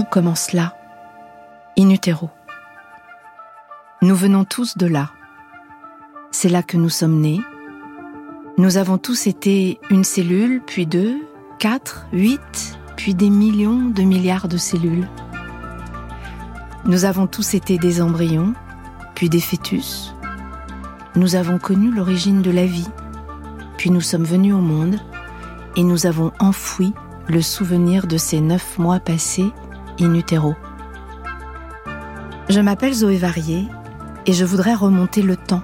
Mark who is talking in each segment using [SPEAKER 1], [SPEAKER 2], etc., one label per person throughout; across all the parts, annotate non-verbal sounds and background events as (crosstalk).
[SPEAKER 1] tout commence là, in utero. Nous venons tous de là. C'est là que nous sommes nés. Nous avons tous été une cellule, puis deux, quatre, huit, puis des millions de milliards de cellules. Nous avons tous été des embryons, puis des fœtus. Nous avons connu l'origine de la vie, puis nous sommes venus au monde et nous avons enfoui le souvenir de ces neuf mois passés Je m'appelle Zoé Varier et je voudrais remonter le temps.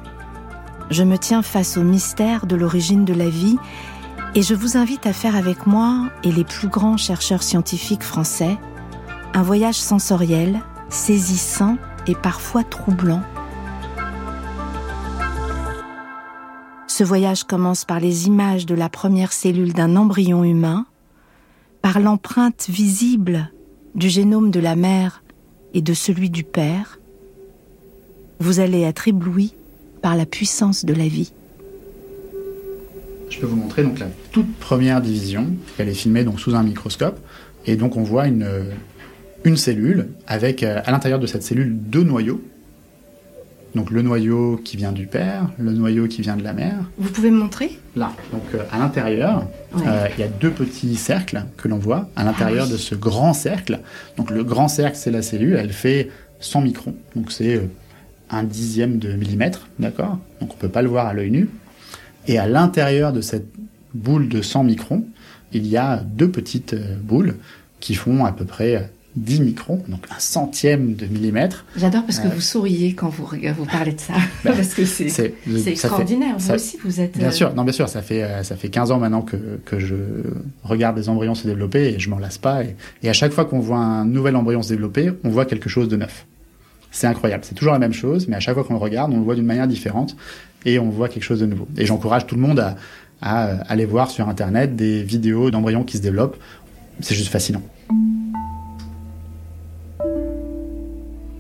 [SPEAKER 1] Je me tiens face au mystère de l'origine de la vie et je vous invite à faire avec moi et les plus grands chercheurs scientifiques français un voyage sensoriel, saisissant et parfois troublant. Ce voyage commence par les images de la première cellule d'un embryon humain, par l'empreinte visible du génome de la mère et de celui du père, vous allez être ébloui par la puissance de la vie.
[SPEAKER 2] Je peux vous montrer donc la toute première division. Elle est filmée donc sous un microscope et donc on voit une, cellule avec euh, à l'intérieur de cette cellule deux noyaux. Donc le noyau qui vient du père, le noyau qui vient de la mère.
[SPEAKER 1] Vous pouvez me montrer?
[SPEAKER 2] Là. Donc euh, à l'intérieur, euh, il y a deux petits cercles que l'on voit à l'intérieur
[SPEAKER 1] Ah oui.
[SPEAKER 2] de ce grand cercle. Donc le grand cercle, c'est la cellule, elle fait 100 microns. Donc c'est euh, un dixième de millimètre, d'accord? Donc on peut pas le voir à l'œil nu. Et à l'intérieur de cette boule de 100 microns, il y a deux petites boules qui font à peu près 10 microns, donc un centième de millimètre.
[SPEAKER 1] J'adore parce que
[SPEAKER 2] Ouais.
[SPEAKER 1] vous souriez quand vous, vous parlez de ça. (laughs)
[SPEAKER 2] Bah,
[SPEAKER 1] parce que c'est
[SPEAKER 2] fait-
[SPEAKER 1] extraordinaire. Vous
[SPEAKER 2] ça-
[SPEAKER 1] aussi, vous êtes.
[SPEAKER 2] Bien
[SPEAKER 1] euh,
[SPEAKER 2] sûr, non, bien sûr, ça fait, euh, ça fait 15 ans maintenant que, que je regarde les embryons se développer et je m'en lasse pas. Et, et à chaque fois qu'on voit un nouvel embryon se développer, on voit quelque chose de neuf. C'est incroyable. C'est toujours la même chose, mais à chaque fois qu'on le regarde, on le voit d'une manière différente et on voit quelque chose de nouveau. Et j'encourage tout le monde à, à euh, aller voir sur Internet des vidéos d'embryons qui se développent. C'est juste fascinant.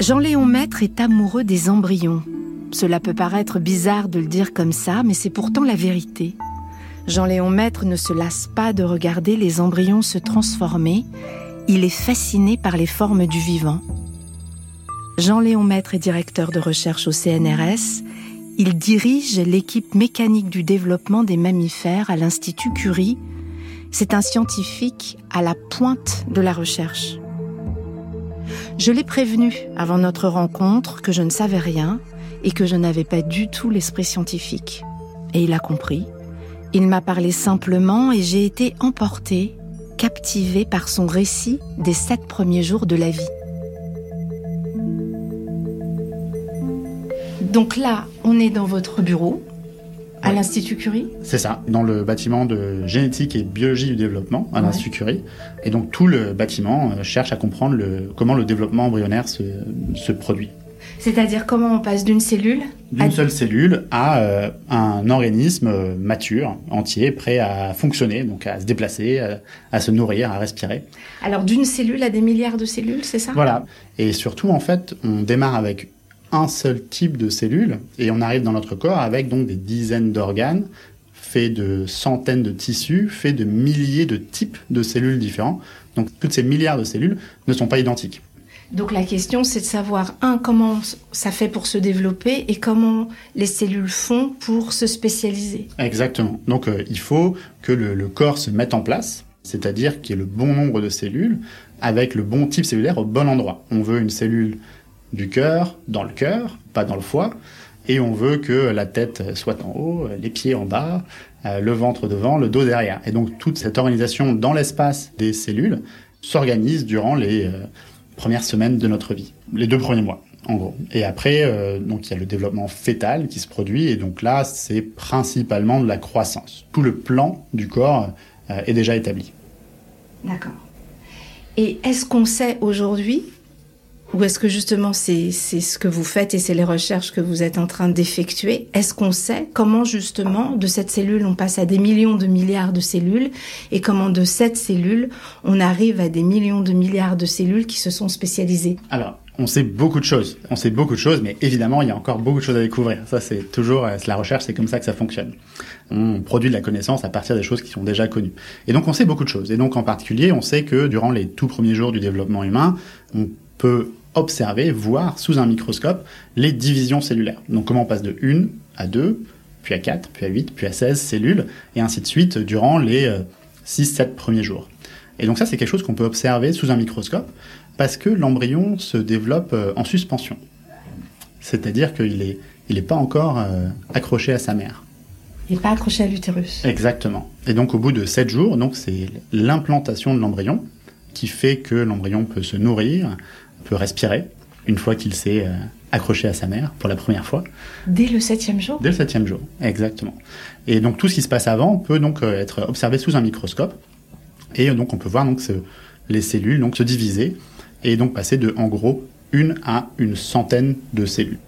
[SPEAKER 1] Jean-Léon Maître est amoureux des embryons. Cela peut paraître bizarre de le dire comme ça, mais c'est pourtant la vérité. Jean-Léon Maître ne se lasse pas de regarder les embryons se transformer. Il est fasciné par les formes du vivant. Jean-Léon Maître est directeur de recherche au CNRS. Il dirige l'équipe mécanique du développement des mammifères à l'Institut Curie. C'est un scientifique à la pointe de la recherche. Je l'ai prévenu avant notre rencontre que je ne savais rien et que je n'avais pas du tout l'esprit scientifique. Et il a compris. Il m'a parlé simplement et j'ai été emportée, captivée par son récit des sept premiers jours de la vie. Donc là, on est dans votre bureau, à
[SPEAKER 2] Ouais.
[SPEAKER 1] l'Institut Curie.
[SPEAKER 2] C'est ça, dans le bâtiment de génétique et biologie du développement à
[SPEAKER 1] Ouais.
[SPEAKER 2] l'Institut Curie. Et donc tout le bâtiment euh, cherche à comprendre le, comment le développement embryonnaire se, se produit.
[SPEAKER 1] C'est-à-dire comment on passe d'une cellule
[SPEAKER 2] D'une
[SPEAKER 1] à-
[SPEAKER 2] seule cellule à euh, un organisme euh, mature, entier, prêt à fonctionner, donc à se déplacer, à, à se nourrir, à respirer.
[SPEAKER 1] Alors d'une cellule à des milliards de cellules, c'est ça?
[SPEAKER 2] Voilà. Et surtout, en fait, on démarre avec un seul type de cellule et on arrive dans notre corps avec donc des dizaines d'organes faits de centaines de tissus, faits de milliers de types de cellules différents. Donc toutes ces milliards de cellules ne sont pas identiques.
[SPEAKER 1] Donc la question, c'est de savoir, un, comment ça fait pour se développer et comment les cellules font pour se spécialiser.
[SPEAKER 2] Exactement. Donc euh, il faut que le, le corps se mette en place, c'est-à-dire qu'il y ait le bon nombre de cellules avec le bon type cellulaire au bon endroit. On veut une cellule du cœur dans le cœur, pas dans le foie, et on veut que la tête soit en haut, les pieds en bas, euh, le ventre devant, le dos derrière. Et donc toute cette organisation dans l'espace des cellules s'organise durant les euh, premières semaines de notre vie, les deux premiers mois en gros. Et après, euh, donc il y a le développement fœtal qui se produit, et donc là, c'est principalement de la croissance. Tout le plan du corps est déjà établi.
[SPEAKER 1] D'accord. Et est-ce qu'on sait aujourd'hui, ou est-ce que justement c'est ce que vous faites et c'est les recherches que vous êtes en train d'effectuer, est-ce qu'on sait comment justement de cette cellule on passe à des millions de milliards de cellules et comment de cette cellule on arrive à des millions de milliards de cellules qui se sont spécialisées?
[SPEAKER 2] Alors, on sait beaucoup de choses. On sait beaucoup de choses, mais évidemment, il y a encore beaucoup de choses à découvrir. Ça, c'est toujours euh, la recherche, c'est comme ça que ça fonctionne. On produit de la connaissance à partir des choses qui sont déjà connues. Et donc, on sait beaucoup de choses. Et donc, en particulier, on sait que durant les tout premiers jours du développement humain, peut observer, voir sous un microscope les divisions cellulaires. Donc, comment on passe de 1 à 2, puis à 4, puis à 8, puis à 16 cellules, et ainsi de suite durant les 6-7 euh, premiers jours. Et donc ça, c'est quelque chose qu'on peut observer sous un microscope parce que l'embryon se développe euh, en suspension. C'est-à-dire qu'il n'est il est pas encore euh, accroché à sa mère.
[SPEAKER 1] Il n'est pas accroché à l'utérus.
[SPEAKER 2] Exactement. Et donc au bout de 7 jours, donc c'est l'implantation de l'embryon qui fait que l'embryon peut se nourrir, peut respirer une fois qu'il s'est euh, accroché à sa mère pour la première fois.
[SPEAKER 1] Dès le septième jour?
[SPEAKER 2] Dès le septième jour, exactement. Et donc tout ce qui se passe avant peut donc être observé sous un microscope. Et donc on peut voir donc les cellules donc se diviser et donc passer de, en gros, une à une centaine de cellules.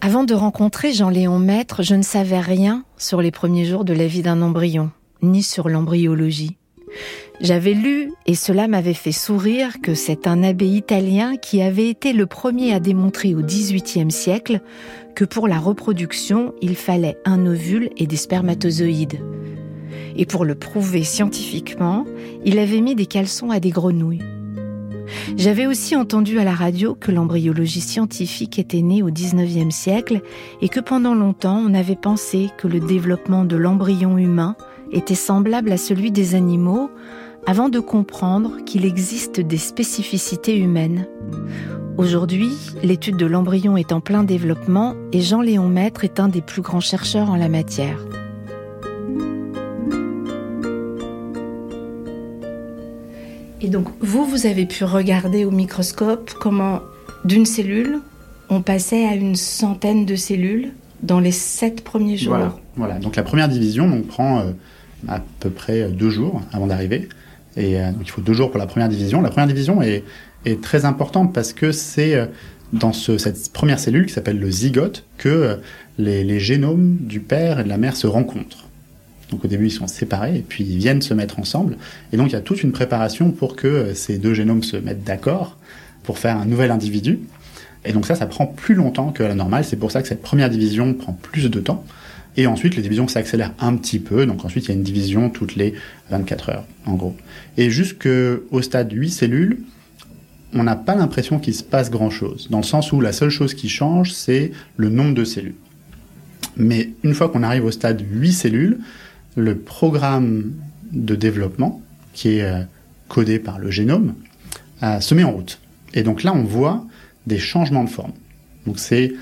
[SPEAKER 1] Avant de rencontrer Jean-Léon Maître, je ne savais rien sur les premiers jours de la vie d'un embryon, ni sur l'embryologie. J'avais lu, et cela m'avait fait sourire, que c'est un abbé italien qui avait été le premier à démontrer au XVIIIe siècle que pour la reproduction, il fallait un ovule et des spermatozoïdes. Et pour le prouver scientifiquement, il avait mis des caleçons à des grenouilles. J'avais aussi entendu à la radio que l'embryologie scientifique était née au XIXe siècle et que pendant longtemps on avait pensé que le développement de l'embryon humain était semblable à celui des animaux avant de comprendre qu'il existe des spécificités humaines. Aujourd'hui, l'étude de l'embryon est en plein développement et Jean-Léon Maître est un des plus grands chercheurs en la matière. Et donc, vous, vous avez pu regarder au microscope comment, d'une cellule, on passait à une centaine de cellules dans les sept premiers jours.
[SPEAKER 2] Voilà. Donc, la première division donc, prend euh, à peu près deux jours avant d'arriver. Et euh, il faut deux jours pour la première division. La première division est, très importante parce que c'est euh, dans ce, cette première cellule qui s'appelle le zygote que les, les génomes du père et de la mère se rencontrent. Donc au début, ils sont séparés et puis ils viennent se mettre ensemble. Et donc il y a toute une préparation pour que euh, ces deux génomes se mettent d'accord pour faire un nouvel individu. Et donc ça, ça prend plus longtemps que la normale. C'est pour ça que cette première division prend plus de temps. Et ensuite, les divisions s'accélèrent un petit peu. Donc ensuite, il y a une division toutes les 24 heures, en gros. Et jusqu'au stade 8 cellules, on n'a pas l'impression qu'il se passe grand-chose. Dans le sens où la seule chose qui change, c'est le nombre de cellules. Mais une fois qu'on arrive au stade 8 cellules, le programme de développement, qui est euh, codé par le génome, euh, se met en route. Et donc là, on voit des changements de forme. Donc c'est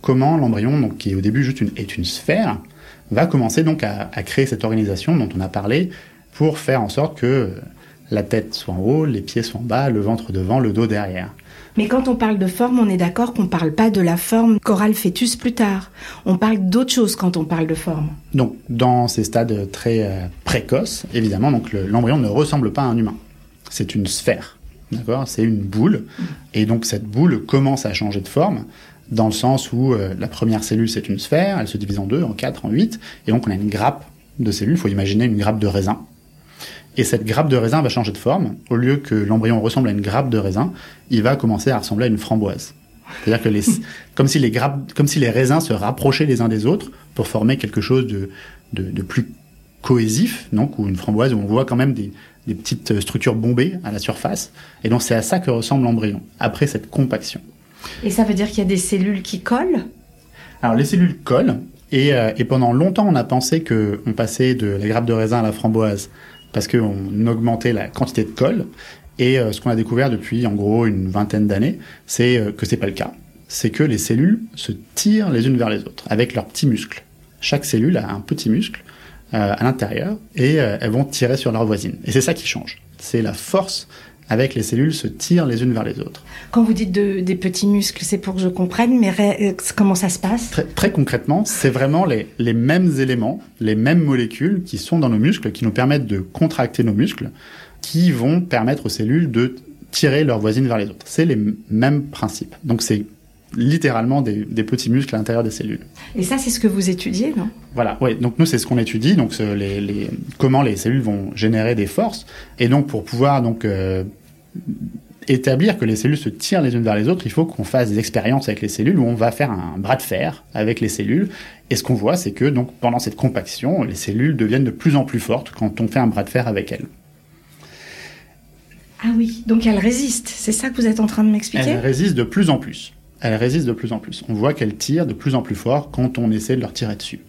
[SPEAKER 2] comment l'embryon, donc qui au début juste une, est une sphère, va commencer donc à, à, créer cette organisation dont on a parlé pour faire en sorte que la tête soit en haut, les pieds soient en bas, le ventre devant, le dos derrière.
[SPEAKER 1] Mais quand on parle de forme, on est d'accord qu'on ne parle pas de la forme qu'aura le fœtus plus tard. On parle d'autre chose quand on parle de forme.
[SPEAKER 2] Donc, dans ces stades très euh, précoces, évidemment, donc l'embryon ne ressemble pas à un humain. C'est une sphère, d'accord? C'est une boule. Et donc, cette boule commence à changer de forme dans le sens où euh, la première cellule, c'est une sphère, elle se divise en deux, en quatre, en huit, et donc on a une grappe de cellules. Il faut imaginer une grappe de raisin. Et cette grappe de raisin va changer de forme. Au lieu que l'embryon ressemble à une grappe de raisin, il va commencer à ressembler à une framboise. C'est-à-dire que les, (laughs) comme si les grappes, comme si les raisins se rapprochaient les uns des autres pour former quelque chose de, de, de plus cohésif, donc, ou une framboise où on voit quand même des, des petites structures bombées à la surface. Et donc c'est à ça que ressemble l'embryon, après cette compaction.
[SPEAKER 1] Et ça veut dire qu'il y a des cellules qui collent
[SPEAKER 2] Alors les cellules collent, et, euh, pendant longtemps on a pensé qu'on passait de la grappe de raisin à la framboise parce qu'on augmentait la quantité de colle. Et euh, ce qu'on a découvert depuis en gros une vingtaine d'années, c'est euh, que c'est pas le cas. C'est que les cellules se tirent les unes vers les autres avec leurs petits muscles. Chaque cellule a un petit muscle euh, à l'intérieur et elles vont tirer sur leur voisine. Et c'est ça qui change. C'est la force avec les cellules se tirent les unes vers les autres.
[SPEAKER 1] Quand vous dites de, des petits muscles, c'est pour que je comprenne, mais comment ça se passe?
[SPEAKER 2] Très, très, concrètement, c'est vraiment les, les mêmes éléments, les mêmes molécules qui sont dans nos muscles, qui nous permettent de contracter nos muscles, qui vont permettre aux cellules de tirer leurs voisines vers les autres. C'est les mêmes principes. Donc c'est littéralement des, des, petits muscles à l'intérieur des cellules.
[SPEAKER 1] Et ça, c'est ce que vous étudiez, non?
[SPEAKER 2] Voilà, oui. Donc nous, c'est ce qu'on étudie. Donc les, les, comment les cellules vont générer des forces. Et donc pour pouvoir donc euh, établir que les cellules se tirent les unes vers les autres, il faut qu'on fasse des expériences avec les cellules où on va faire un bras de fer avec les cellules. Et ce qu'on voit, c'est que donc pendant cette compaction, les cellules deviennent de plus en plus fortes quand on fait un bras de fer avec elles.
[SPEAKER 1] Ah oui, donc elles résistent. C'est ça que vous êtes en train de m'expliquer?
[SPEAKER 2] Elles résistent de plus en plus. Elles résistent de plus en plus. On voit qu'elles tirent de plus en plus fort quand on essaie de leur tirer dessus.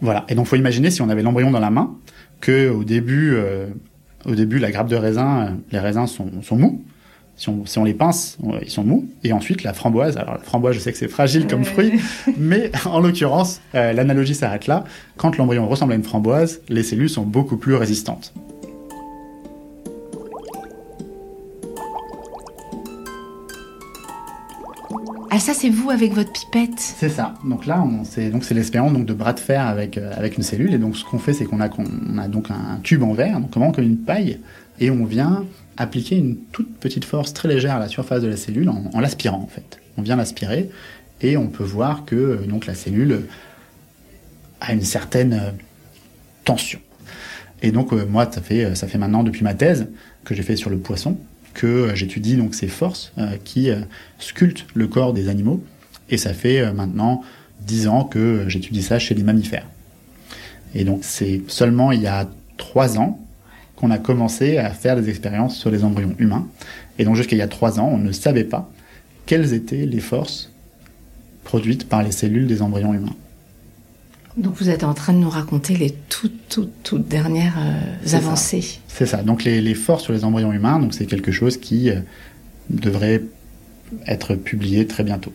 [SPEAKER 2] Voilà. Et donc, faut imaginer si on avait l'embryon dans la main, que au début, euh, au début, la grappe de raisin, euh, les raisins sont, sont mous. Si on, si on, les pince, ils sont mous. Et ensuite, la framboise. Alors, la framboise, je sais que c'est fragile comme fruit, mais (laughs) en l'occurrence, euh, l'analogie s'arrête là. Quand l'embryon ressemble à une framboise, les cellules sont beaucoup plus résistantes.
[SPEAKER 1] Ah ça c'est vous avec votre pipette.
[SPEAKER 2] C'est ça. Donc là, c'est donc c'est l'expérience donc de bras de fer avec euh, avec une cellule et donc ce qu'on fait c'est qu'on a qu'on a donc un tube en verre, donc comme une paille et on vient appliquer une toute petite force très légère à la surface de la cellule en, l'aspirant en fait. On vient l'aspirer et on peut voir que euh, donc la cellule a une certaine euh, tension. Et donc moi ça fait ça fait maintenant depuis ma thèse que j'ai fait sur le poisson que euh, j'étudie donc ces forces euh, qui euh, sculptent le corps des animaux. Et ça fait maintenant dix ans que j'étudie ça chez les mammifères. Et donc c'est seulement il y a trois ans qu'on a commencé à faire des expériences sur les embryons humains. Et donc jusqu'à il y a trois ans, on ne savait pas quelles étaient les forces produites par les cellules des embryons humains.
[SPEAKER 1] Donc vous êtes en train de nous raconter les toutes, toutes, toutes dernières euh, avancées.
[SPEAKER 2] C'est ça. Donc les, les, forces sur les embryons humains, donc c'est quelque chose qui euh, devrait être publié très bientôt.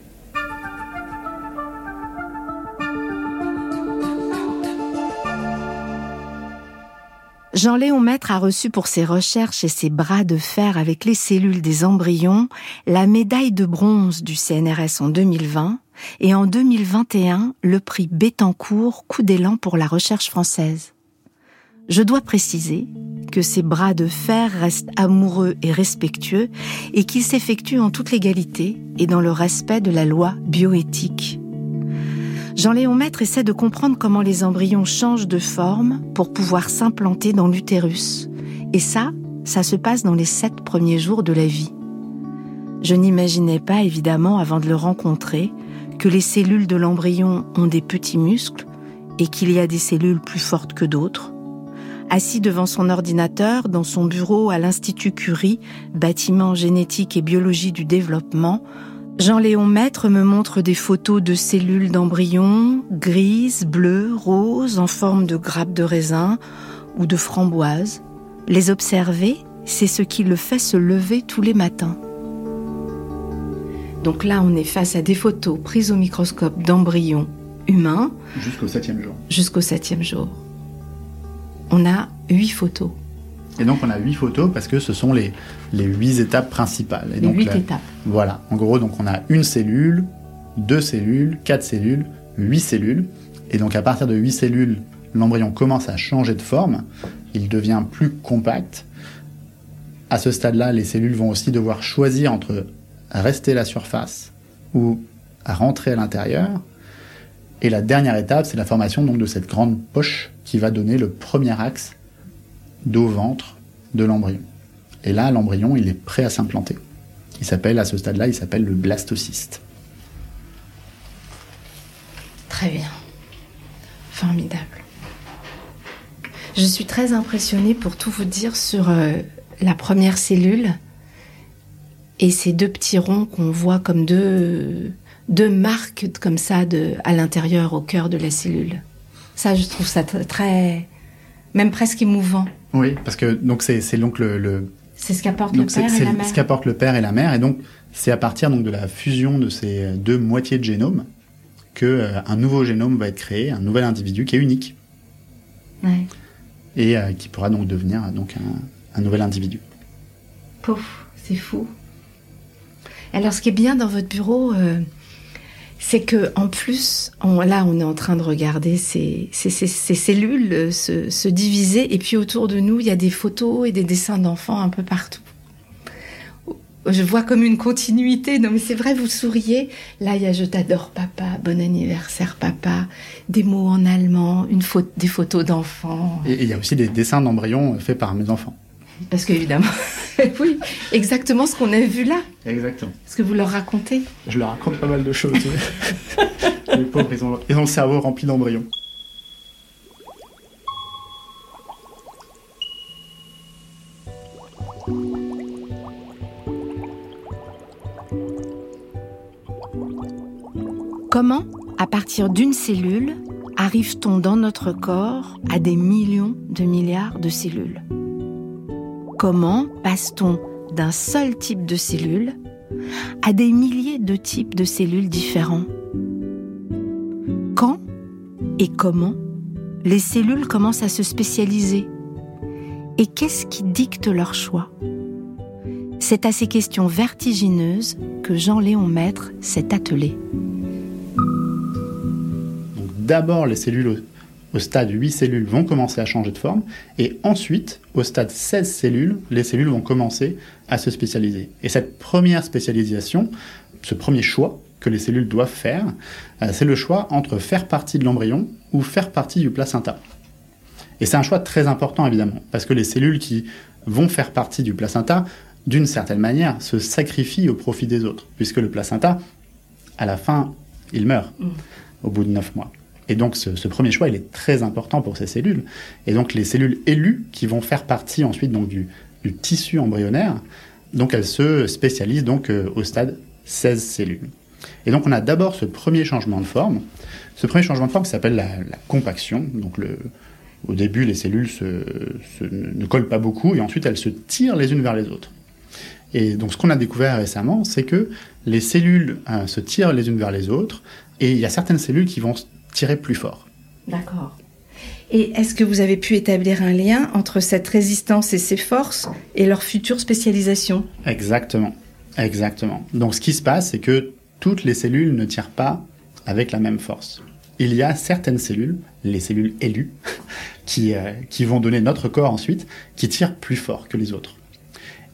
[SPEAKER 1] Jean-Léon Maître a reçu pour ses recherches et ses bras de fer avec les cellules des embryons la médaille de bronze du CNRS en 2020 et en 2021 le prix Bettencourt Coup d'élan pour la recherche française. Je dois préciser que ces bras de fer restent amoureux et respectueux et qu'ils s'effectuent en toute légalité et dans le respect de la loi bioéthique. Jean-Léon Maître essaie de comprendre comment les embryons changent de forme pour pouvoir s'implanter dans l'utérus. Et ça, ça se passe dans les sept premiers jours de la vie. Je n'imaginais pas, évidemment, avant de le rencontrer, que les cellules de l'embryon ont des petits muscles et qu'il y a des cellules plus fortes que d'autres. Assis devant son ordinateur dans son bureau à l'Institut Curie, bâtiment génétique et biologie du développement, Jean-Léon Maître me montre des photos de cellules d'embryons, grises, bleues, roses, en forme de grappes de raisin ou de framboises. Les observer, c'est ce qui le fait se lever tous les matins. Donc là, on est face à des photos prises au microscope d'embryons humains.
[SPEAKER 2] Jusqu'au septième jour.
[SPEAKER 1] Jusqu'au septième jour. On a huit photos.
[SPEAKER 2] Et donc on a huit photos parce que ce sont les, les huit étapes principales.
[SPEAKER 1] Et
[SPEAKER 2] les
[SPEAKER 1] huit étapes.
[SPEAKER 2] Voilà. En gros, donc on a une cellule, deux cellules, quatre cellules, huit cellules. Et donc à partir de huit cellules, l'embryon commence à changer de forme. Il devient plus compact. À ce stade-là, les cellules vont aussi devoir choisir entre à rester à la surface ou à rentrer à l'intérieur. Et la dernière étape, c'est la formation donc de cette grande poche qui va donner le premier axe dos-ventre de l'embryon. Et là, l'embryon, il est prêt à s'implanter. Il s'appelle, à ce stade-là, il s'appelle le blastocyste.
[SPEAKER 1] Très bien. Formidable. Je suis très impressionnée pour tout vous dire sur euh, la première cellule et ces deux petits ronds qu'on voit comme deux, deux marques comme ça de, à l'intérieur, au cœur de la cellule. Ça, je trouve ça très, même presque émouvant.
[SPEAKER 2] Oui, parce que donc c'est donc le,
[SPEAKER 1] c'est ce qu'apporte le père et la mère.
[SPEAKER 2] ce qu'apporte le père et la mère, et donc c'est à partir donc de la fusion de ces deux moitiés de génome que euh, un nouveau génome va être créé, un nouvel individu qui est unique.
[SPEAKER 1] Ouais.
[SPEAKER 2] Et euh, qui pourra donc devenir donc un, un nouvel individu.
[SPEAKER 1] Pouf, c'est fou. Alors, ce qui est bien dans votre bureau, euh, c'est que en plus, là, on est en train de regarder ces, cellules euh, se, diviser, et puis autour de nous, il y a des photos et des dessins d'enfants un peu partout. Je vois comme une continuité. Non, mais c'est vrai, vous souriez. Là, il y a Je t'adore, papa. Bon anniversaire, papa. Des mots en allemand, des photos d'enfants.
[SPEAKER 2] Et il y a aussi des dessins d'embryons faits par mes enfants.
[SPEAKER 1] Parce qu'évidemment, (laughs) oui, exactement ce qu'on a vu là.
[SPEAKER 2] Exactement.
[SPEAKER 1] Ce que vous leur racontez.
[SPEAKER 2] Je leur raconte pas mal de choses. (laughs) les pauvres, ils ont, ils ont le cerveau rempli d'embryons.
[SPEAKER 1] Comment, à partir d'une cellule, arrive-t-on dans notre corps à des millions de milliards de cellules? Comment passe-t-on d'un seul type de cellule à des milliers de types de cellules différents? Quand et comment les cellules commencent à se spécialiser? Et qu'est-ce qui dicte leur choix? C'est à ces questions vertigineuses que Jean-Léon Maître s'est attelé.
[SPEAKER 2] D'abord les cellules au, stade 8 cellules vont commencer à changer de forme, et ensuite, au stade 16 cellules, les cellules vont commencer à se spécialiser. Et cette première spécialisation, ce premier choix que les cellules doivent faire, euh, c'est le choix entre faire partie de l'embryon ou faire partie du placenta. Et c'est un choix très important évidemment, parce que les cellules qui vont faire partie du placenta, d'une certaine manière, se sacrifient au profit des autres, puisque le placenta, à la fin, il meurt mmh. au bout de 9 mois. Et donc ce, premier choix, il est très important pour ces cellules. Et donc les cellules élues qui vont faire partie ensuite donc du, tissu embryonnaire, donc elles se spécialisent donc euh, au stade 16 cellules. Et donc on a d'abord ce premier changement de forme. Ce premier changement de forme s'appelle la, compaction. Donc au début, les cellules ne collent pas beaucoup et ensuite elles se tirent les unes vers les autres. Et donc ce qu'on a découvert récemment, c'est que les cellules euh, se tirent les unes vers les autres et il y a certaines cellules qui vont tirer plus fort.
[SPEAKER 1] D'accord. Et est-ce que vous avez pu établir un lien entre cette résistance et ces forces et leur future spécialisation?
[SPEAKER 2] Exactement. Exactement. Donc ce qui se passe, c'est que toutes les cellules ne tirent pas avec la même force. Il y a certaines cellules, les cellules élues, (laughs) qui, euh, qui vont donner notre corps ensuite, qui tirent plus fort que les autres.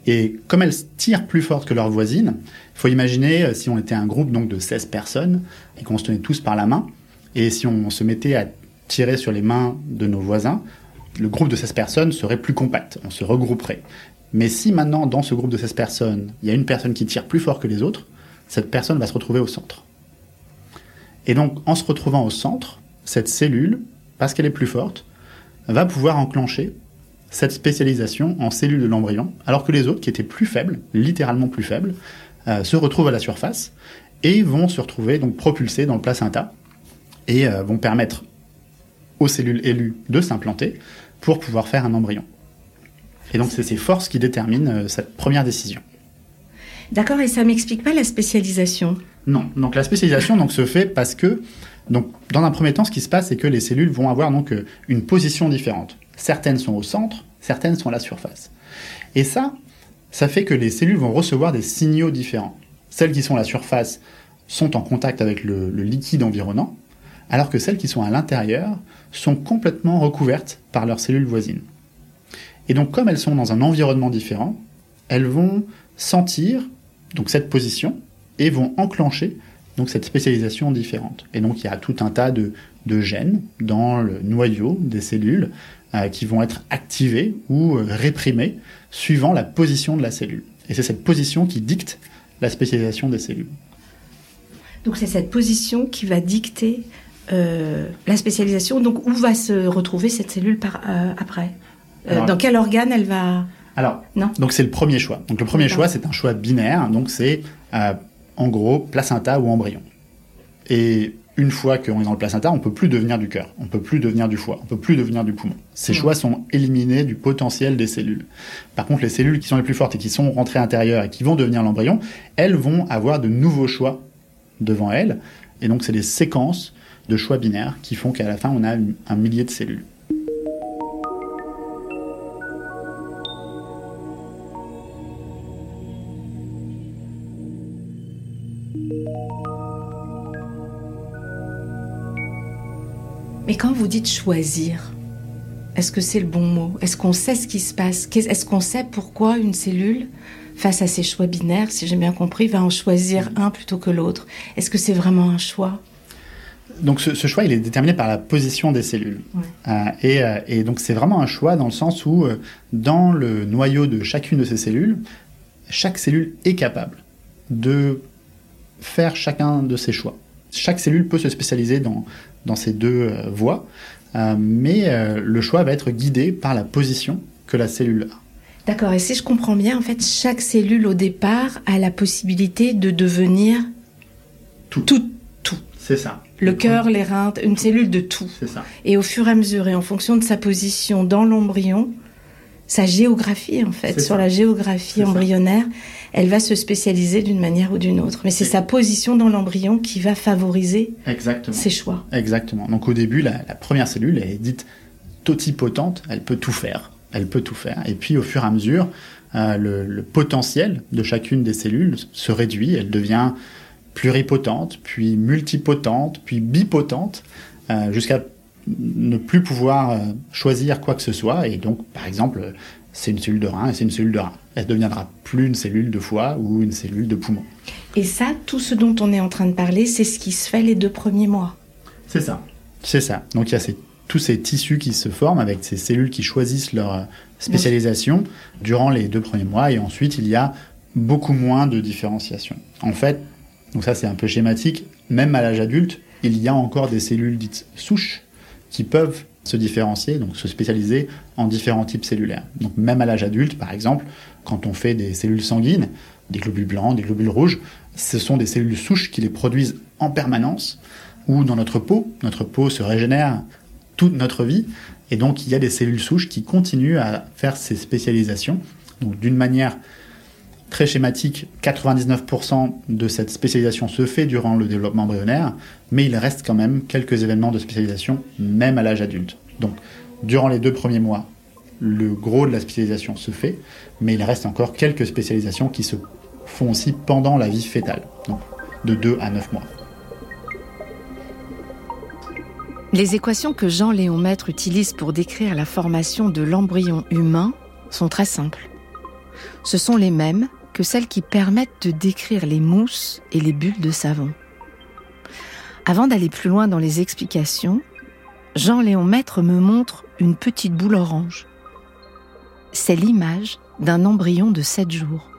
[SPEAKER 2] Et comme elles tirent plus fort que leurs voisines, il faut imaginer euh, si on était un groupe donc de 16 personnes et qu'on se tenait tous par la main, et si on se mettait à tirer sur les mains de nos voisins, le groupe de 16 personnes serait plus compact, on se regrouperait. Mais si maintenant, dans ce groupe de 16 personnes, il y a une personne qui tire plus fort que les autres, cette personne va se retrouver au centre. Et donc, en se retrouvant au centre, cette cellule, parce qu'elle est plus forte, va pouvoir enclencher cette spécialisation en cellules de l'embryon, alors que les autres, qui étaient plus faibles, littéralement plus faibles, euh, se retrouvent à la surface et vont se retrouver donc propulsés dans le placenta, et euh, vont permettre aux cellules élues de s'implanter pour pouvoir faire un embryon. Et donc c'est ces forces qui déterminent euh, cette première décision.
[SPEAKER 1] D'accord, et ça m'explique pas la spécialisation
[SPEAKER 2] Non, donc la spécialisation donc, se fait parce que, donc, dans un premier temps, ce qui se passe, c'est que les cellules vont avoir donc, euh, une position différente. Certaines sont au centre, certaines sont à la surface. Et ça, ça fait que les cellules vont recevoir des signaux différents. Celles qui sont à la surface sont en contact avec le liquide environnant, alors que celles qui sont à l'intérieur sont complètement recouvertes par leurs cellules voisines. Et donc comme elles sont dans un environnement différent, elles vont sentir donc cette position et vont enclencher donc cette spécialisation différente. Et donc il y a tout un tas de, gènes dans le noyau des cellules euh, qui vont être activés ou euh, réprimés suivant la position de la cellule. Et c'est cette position qui dicte la spécialisation des cellules.
[SPEAKER 1] Donc c'est cette position qui va dicter euh, la spécialisation. Donc, où va se retrouver cette cellule par, euh, après euh, Dans quel organe elle va
[SPEAKER 2] Alors, non donc c'est le premier choix. Donc, le premier choix, c'est un choix binaire. Donc, c'est en gros placenta ou embryon. Et une fois qu'on est dans le placenta, on peut plus devenir du cœur, on peut plus devenir du foie, on peut plus devenir du poumon. Ces choix sont éliminés du potentiel des cellules. Par contre, les cellules qui sont les plus fortes et qui sont rentrées à l'intérieur et qui vont devenir l'embryon, elles vont avoir de nouveaux choix devant elles. Et donc, c'est des séquences de choix binaires qui font qu'à la fin, on a un millier de cellules.
[SPEAKER 1] Mais quand vous dites choisir, est-ce que c'est le bon mot? Est-ce qu'on sait ce qui se passe? Est-ce qu'on sait pourquoi une cellule, face à ces choix binaires, si j'ai bien compris, va en choisir un plutôt que l'autre? Est-ce que c'est vraiment un choix?
[SPEAKER 2] Donc ce, choix, il est déterminé par la position des cellules. Euh, euh, et, donc c'est vraiment un choix dans le sens où euh, dans le noyau de chacune de ces cellules, chaque cellule est capable de faire chacun de ses choix. Chaque cellule peut se spécialiser dans, dans ces deux voies, mais le choix va être guidé par la position que la cellule a.
[SPEAKER 1] D'accord, et si je comprends bien, en fait, chaque cellule au départ a la possibilité de devenir tout. Tout.
[SPEAKER 2] C'est ça
[SPEAKER 1] le cœur, les reins, une cellule de tout.
[SPEAKER 2] C'est ça.
[SPEAKER 1] Et au fur et à mesure, et en fonction de sa position dans l'embryon, sa géographie en fait, sur la géographie embryonnaire, elle va se spécialiser d'une manière ou d'une autre. Mais c'est sa position dans l'embryon qui va favoriser
[SPEAKER 2] Exactement.
[SPEAKER 1] ses choix.
[SPEAKER 2] Exactement. Donc au début, la, première cellule est dite totipotente, elle peut tout faire. Elle peut tout faire. Et puis au fur et à mesure, euh, le potentiel de chacune des cellules se réduit, elle devient pluripotente, puis multipotente, puis bipotente, euh, jusqu'à ne plus pouvoir euh, choisir quoi que ce soit. Et donc, par exemple, c'est une cellule de rein et c'est une cellule de rein. Elle ne deviendra plus une cellule de foie ou une cellule de poumon.
[SPEAKER 1] Et ça, tout ce dont on est en train de parler, c'est ce qui se fait les deux premiers mois.
[SPEAKER 2] C'est ça. C'est ça. Donc il y a tous ces tissus qui se forment avec ces cellules qui choisissent leur euh, spécialisation durant les deux premiers mois et ensuite il y a beaucoup moins de différenciation. En fait, donc ça c'est un peu schématique. Même à l'âge adulte, il y a encore des cellules dites souches qui peuvent se différencier, donc se spécialiser en différents types cellulaires. Donc même à l'âge adulte, par exemple, quand on fait des cellules sanguines, des globules blancs, des globules rouges, ce sont des cellules souches qui les produisent en permanence, ou dans notre peau, notre peau se régénère toute notre vie, et donc il y a des cellules souches qui continuent à faire ces spécialisations, donc d'une manière très schématique, 99% de cette spécialisation se fait durant le développement embryonnaire, mais il reste quand même quelques événements de spécialisation, même à l'âge adulte. Donc, durant les deux premiers mois, le gros de la spécialisation se fait, mais il reste encore quelques spécialisations qui se font aussi pendant la vie fétale, donc de 2 à 9 mois.
[SPEAKER 1] Les équations que Jean-Léon Maître utilise pour décrire la formation de l'embryon humain sont très simples. Ce sont les mêmes que celles qui permettent de décrire les mousses et les bulles de savon. Avant d'aller plus loin dans les explications, Jean-Léon Maître me montre une petite boule orange. C'est l'image d'un embryon de 7 jours.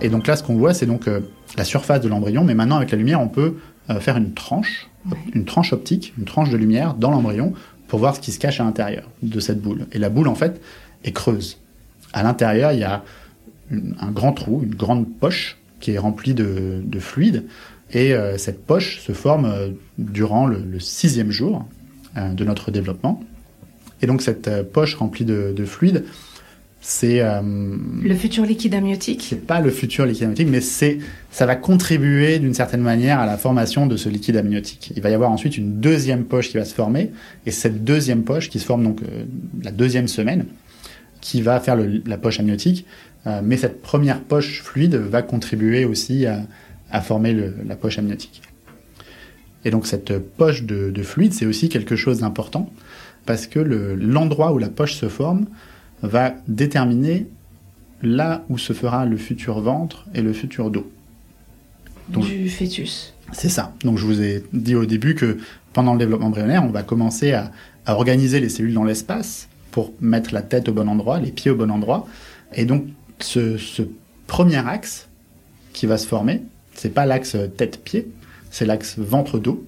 [SPEAKER 2] Et donc là, ce qu'on voit, c'est donc euh, la surface de l'embryon, mais maintenant avec la lumière, on peut euh, faire une tranche, une tranche optique, une tranche de lumière dans l'embryon pour voir ce qui se cache à l'intérieur de cette boule. Et la boule, en fait, est creuse. À l'intérieur, il y a un grand trou, une grande poche qui est remplie de, fluide. Et euh, cette poche se forme euh, durant le, sixième jour euh, de notre développement. Et donc cette poche remplie de, fluide, c'est
[SPEAKER 1] le futur liquide amniotique.
[SPEAKER 2] C'est pas le futur liquide amniotique, mais c'est ça va contribuer d'une certaine manière à la formation de ce liquide amniotique. Il va y avoir ensuite une deuxième poche qui va se former, et cette deuxième poche qui se forme donc la deuxième semaine, qui va faire la poche amniotique, euh, mais cette première poche fluide va contribuer aussi à, former la poche amniotique. Et donc cette poche de, fluide, c'est aussi quelque chose d'important, parce que l'endroit où la poche se forme va déterminer là où se fera le futur ventre et le futur dos.
[SPEAKER 1] du fœtus.
[SPEAKER 2] C'est ça. Donc je vous ai dit au début que pendant le développement embryonnaire, on va commencer à organiser les cellules dans l'espace pour mettre la tête au bon endroit, les pieds au bon endroit. Et donc, ce, premier axe qui va se former, c'est pas l'axe tête-pied, c'est l'axe ventre-dos.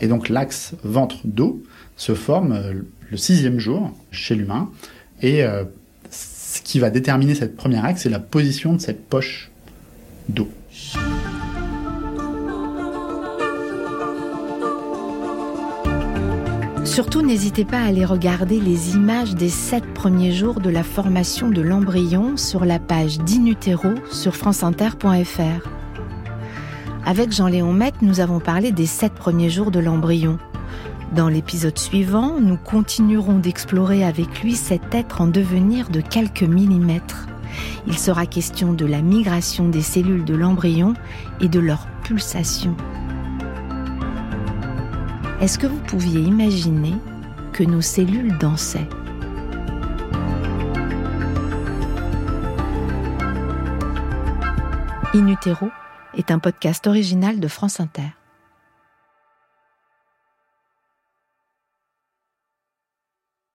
[SPEAKER 2] Et donc, l'axe ventre-dos se forme euh, le sixième jour chez l'humain. Et euh, ce qui va déterminer cette première axe, c'est la position de cette poche d'eau.
[SPEAKER 1] Surtout, n'hésitez pas à aller regarder les images des sept premiers jours de la formation de l'embryon sur la page d'Inutero sur franceinter.fr. Avec Jean-Léon Mette, nous avons parlé des sept premiers jours de l'embryon. Dans l'épisode suivant, nous continuerons d'explorer avec lui cet être en devenir de quelques millimètres. Il sera question de la migration des cellules de l'embryon et de leur pulsation. Est-ce que vous pouviez imaginer que nos cellules dansaient? In est un podcast original de France Inter.